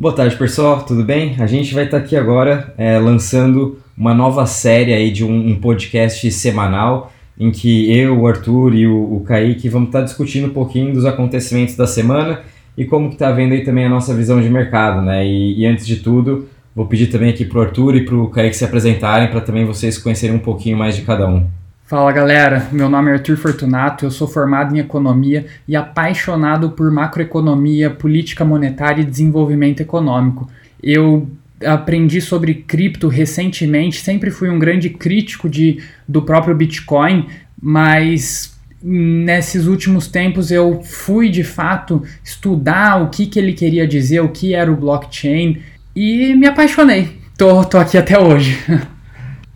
Boa tarde, pessoal, tudo bem? A gente vai estar aqui agora é, lançando uma nova série aí de um, um, podcast semanal em que eu, o Arthur e o, o Kaique vamos estar discutindo um pouquinho dos acontecimentos da semana e como que está vendo aí também a nossa visão de mercado, né? E, e antes de tudo, vou pedir também aqui para o Arthur e para o Kaique se apresentarem para também vocês conhecerem um pouquinho mais de cada um. Fala galera, meu nome é Arthur Fortunato, eu sou formado em economia e apaixonado por macroeconomia, política monetária e desenvolvimento econômico. Eu aprendi sobre cripto recentemente, sempre fui um grande crítico de, do próprio Bitcoin, mas nesses últimos tempos eu fui de fato estudar o que, que ele queria dizer, o que era o blockchain e me apaixonei. Tô, tô aqui até hoje.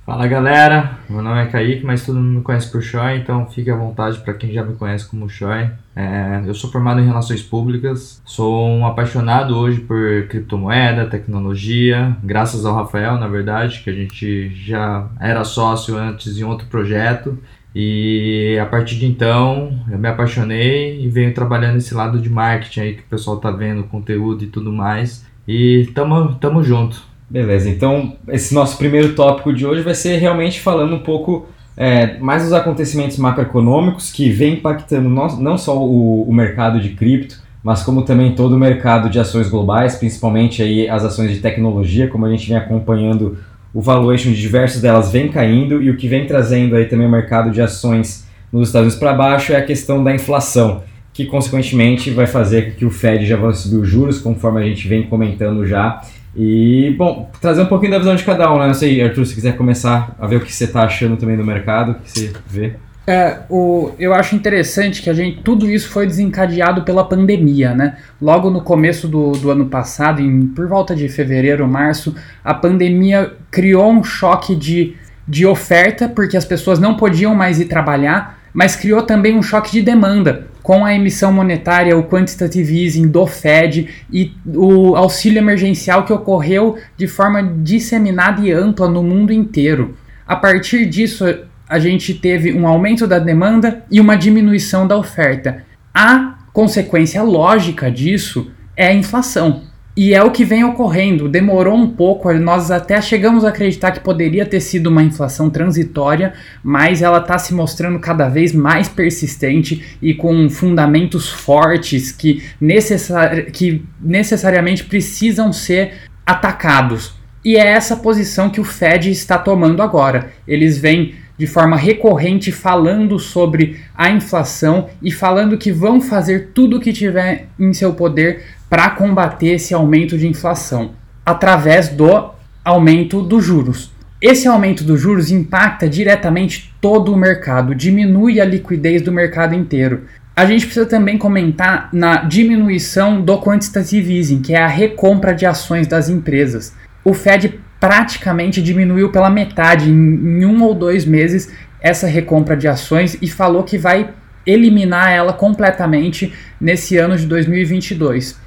Fala galera, meu nome é Kaique, mas todo mundo me conhece por Choi, então fique à vontade para quem já me conhece como Choi. É, eu sou formado em Relações Públicas, sou um apaixonado hoje por criptomoeda, tecnologia, graças ao Rafael, na verdade, que a gente já era sócio antes em outro projeto. E a partir de então eu me apaixonei e venho trabalhando esse lado de marketing aí que o pessoal tá vendo, conteúdo e tudo mais. E tamo, tamo junto. Beleza, então esse nosso primeiro tópico de hoje vai ser realmente falando um pouco é, mais dos acontecimentos macroeconômicos que vem impactando não, não só o, o, mercado de cripto, mas como também todo o mercado de ações globais, principalmente aí as ações de tecnologia, como a gente vem acompanhando o valuation de diversas delas vem caindo e o que vem trazendo aí também o mercado de ações nos Estados Unidos para baixo é a questão da inflação, que consequentemente vai fazer que o Fed já vá subir os juros, conforme a gente vem comentando já, e, bom, trazer um pouquinho da visão de cada um, né? Não sei, Arthur, se quiser começar a ver o que você está achando também do mercado, o que você vê. É, o, eu acho interessante que a gente tudo isso foi desencadeado pela pandemia, né? Logo no começo do, do ano passado, em, por volta de fevereiro, março, a pandemia criou um choque de, de oferta, porque as pessoas não podiam mais ir trabalhar, mas criou também um choque de demanda, com a emissão monetária, o quantitative easing do Fed e o auxílio emergencial que ocorreu de forma disseminada e ampla no mundo inteiro. A partir disso, a gente teve um aumento da demanda e uma diminuição da oferta. A consequência lógica disso é a inflação. E é o que vem ocorrendo. Demorou um pouco, nós até chegamos a acreditar que poderia ter sido uma inflação transitória, mas ela está se mostrando cada vez mais persistente e com fundamentos fortes que, necessari que necessariamente precisam ser atacados. E é essa posição que o Fed está tomando agora. Eles vêm de forma recorrente falando sobre a inflação e falando que vão fazer tudo o que tiver em seu poder para combater esse aumento de inflação através do aumento dos juros. Esse aumento dos juros impacta diretamente todo o mercado, diminui a liquidez do mercado inteiro. A gente precisa também comentar na diminuição do quantitative easing, que é a recompra de ações das empresas. O Fed praticamente diminuiu pela metade em, um ou dois meses essa recompra de ações e falou que vai eliminar ela completamente nesse ano de 2022.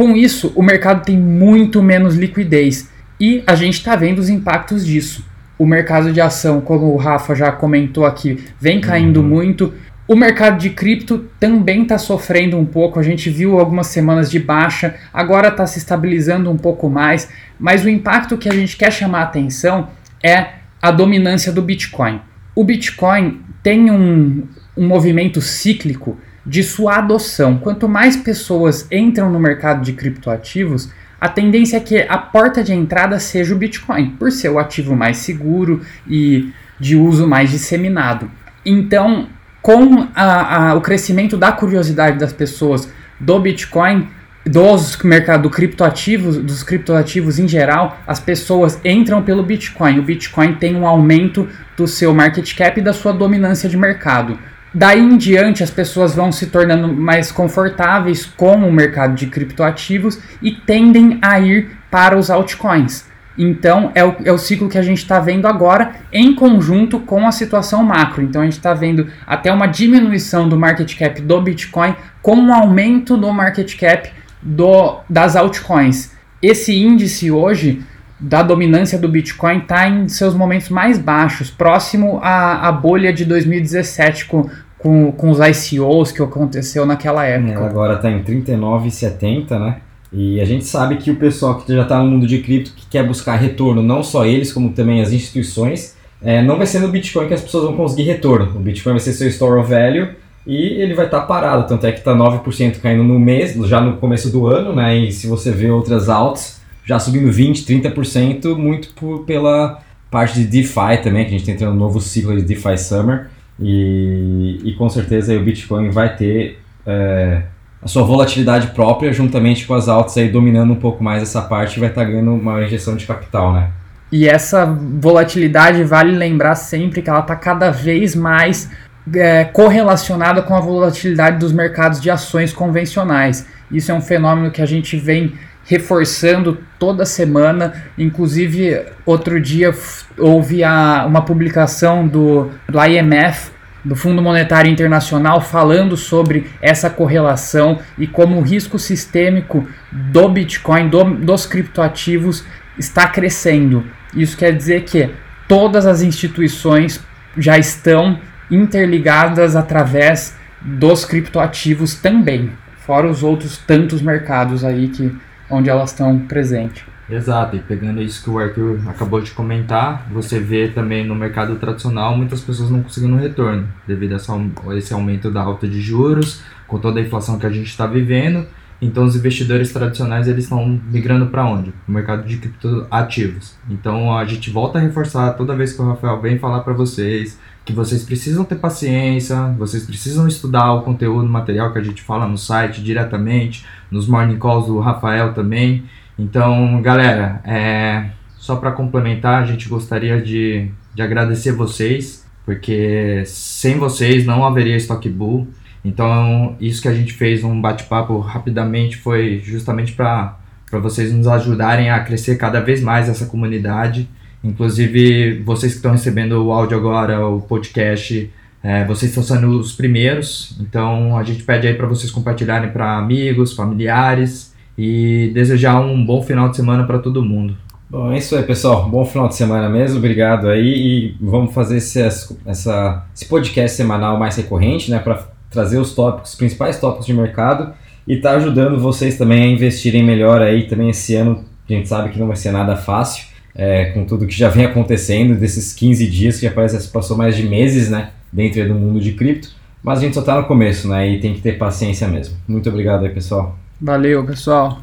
Com isso, o mercado tem muito menos liquidez e a gente está vendo os impactos disso. O mercado de ação, como o Rafa já comentou aqui, vem caindo uhum. muito. O mercado de cripto também está sofrendo um pouco. A gente viu algumas semanas de baixa, agora está se estabilizando um pouco mais. Mas o impacto que a gente quer chamar a atenção é a dominância do Bitcoin. O Bitcoin tem um, um movimento cíclico de sua adoção. Quanto mais pessoas entram no mercado de criptoativos, a tendência é que a porta de entrada seja o Bitcoin, por ser o ativo mais seguro e de uso mais disseminado. Então, com a, a, o crescimento da curiosidade das pessoas do Bitcoin, dos mercado do criptoativos, dos criptoativos em geral, as pessoas entram pelo Bitcoin. O Bitcoin tem um aumento do seu market cap e da sua dominância de mercado. Daí em diante, as pessoas vão se tornando mais confortáveis com o mercado de criptoativos e tendem a ir para os altcoins. Então, é o, é o ciclo que a gente está vendo agora, em conjunto com a situação macro. Então, a gente está vendo até uma diminuição do market cap do Bitcoin, com um aumento do market cap do, das altcoins. Esse índice hoje da dominância do Bitcoin está em seus momentos mais baixos, próximo à, à bolha de 2017 com, com, com os ICOs que aconteceu naquela época. Ela agora está em 39,70, né? E a gente sabe que o pessoal que já está no mundo de cripto, que quer buscar retorno, não só eles, como também as instituições, é, não vai ser no Bitcoin que as pessoas vão conseguir retorno. O Bitcoin vai ser seu store of value e ele vai estar tá parado. Tanto é que está 9% caindo no mês, já no começo do ano, né? E se você vê outras altas, já subindo 20%, 30%, muito por, pela parte de DeFi também, que a gente está entrando no novo ciclo de DeFi Summer. E, e com certeza o Bitcoin vai ter é, a sua volatilidade própria, juntamente com as altas aí dominando um pouco mais essa parte, vai estar tá ganhando uma injeção de capital, né? E essa volatilidade vale lembrar sempre que ela está cada vez mais é, correlacionada com a volatilidade dos mercados de ações convencionais. Isso é um fenômeno que a gente vem reforçando toda semana. Inclusive, outro dia houve a, uma publicação do, do IMF, do Fundo Monetário Internacional, falando sobre essa correlação e como o risco sistêmico do Bitcoin, do, dos criptoativos, está crescendo. Isso quer dizer que todas as instituições já estão interligadas através dos criptoativos também, fora os outros tantos mercados aí que onde elas estão presentes. Exato, e pegando isso que o Arthur acabou de comentar, você vê também no mercado tradicional muitas pessoas não conseguindo retorno devido a esse aumento da alta de juros, com toda a inflação que a gente está vivendo então os investidores tradicionais eles estão migrando para onde? O mercado de criptoativos. Então a gente volta a reforçar toda vez que o Rafael vem falar para vocês que vocês precisam ter paciência, vocês precisam estudar o conteúdo, o material que a gente fala no site diretamente, nos morning calls do Rafael também. Então, galera, é, só para complementar, a gente gostaria de, de agradecer vocês, porque sem vocês não haveria Stock Bull. Então, isso que a gente fez um bate-papo rapidamente foi justamente para vocês nos ajudarem a crescer cada vez mais essa comunidade. Inclusive, vocês que estão recebendo o áudio agora, o podcast, é, vocês estão sendo os primeiros. Então, a gente pede aí para vocês compartilharem para amigos, familiares e desejar um bom final de semana para todo mundo. Bom, é isso aí, pessoal. Bom final de semana mesmo. Obrigado aí. E vamos fazer esse, essa, esse podcast semanal mais recorrente, né? Para trazer os tópicos, os principais tópicos de mercado e tá ajudando vocês também a investirem melhor aí também esse ano. A gente sabe que não vai ser nada fácil, é, com tudo que já vem acontecendo desses 15 dias, que já parece que passou mais de meses, né, dentro do mundo de cripto. Mas a gente só tá no começo, né, e tem que ter paciência mesmo. Muito obrigado aí, pessoal. Valeu, pessoal.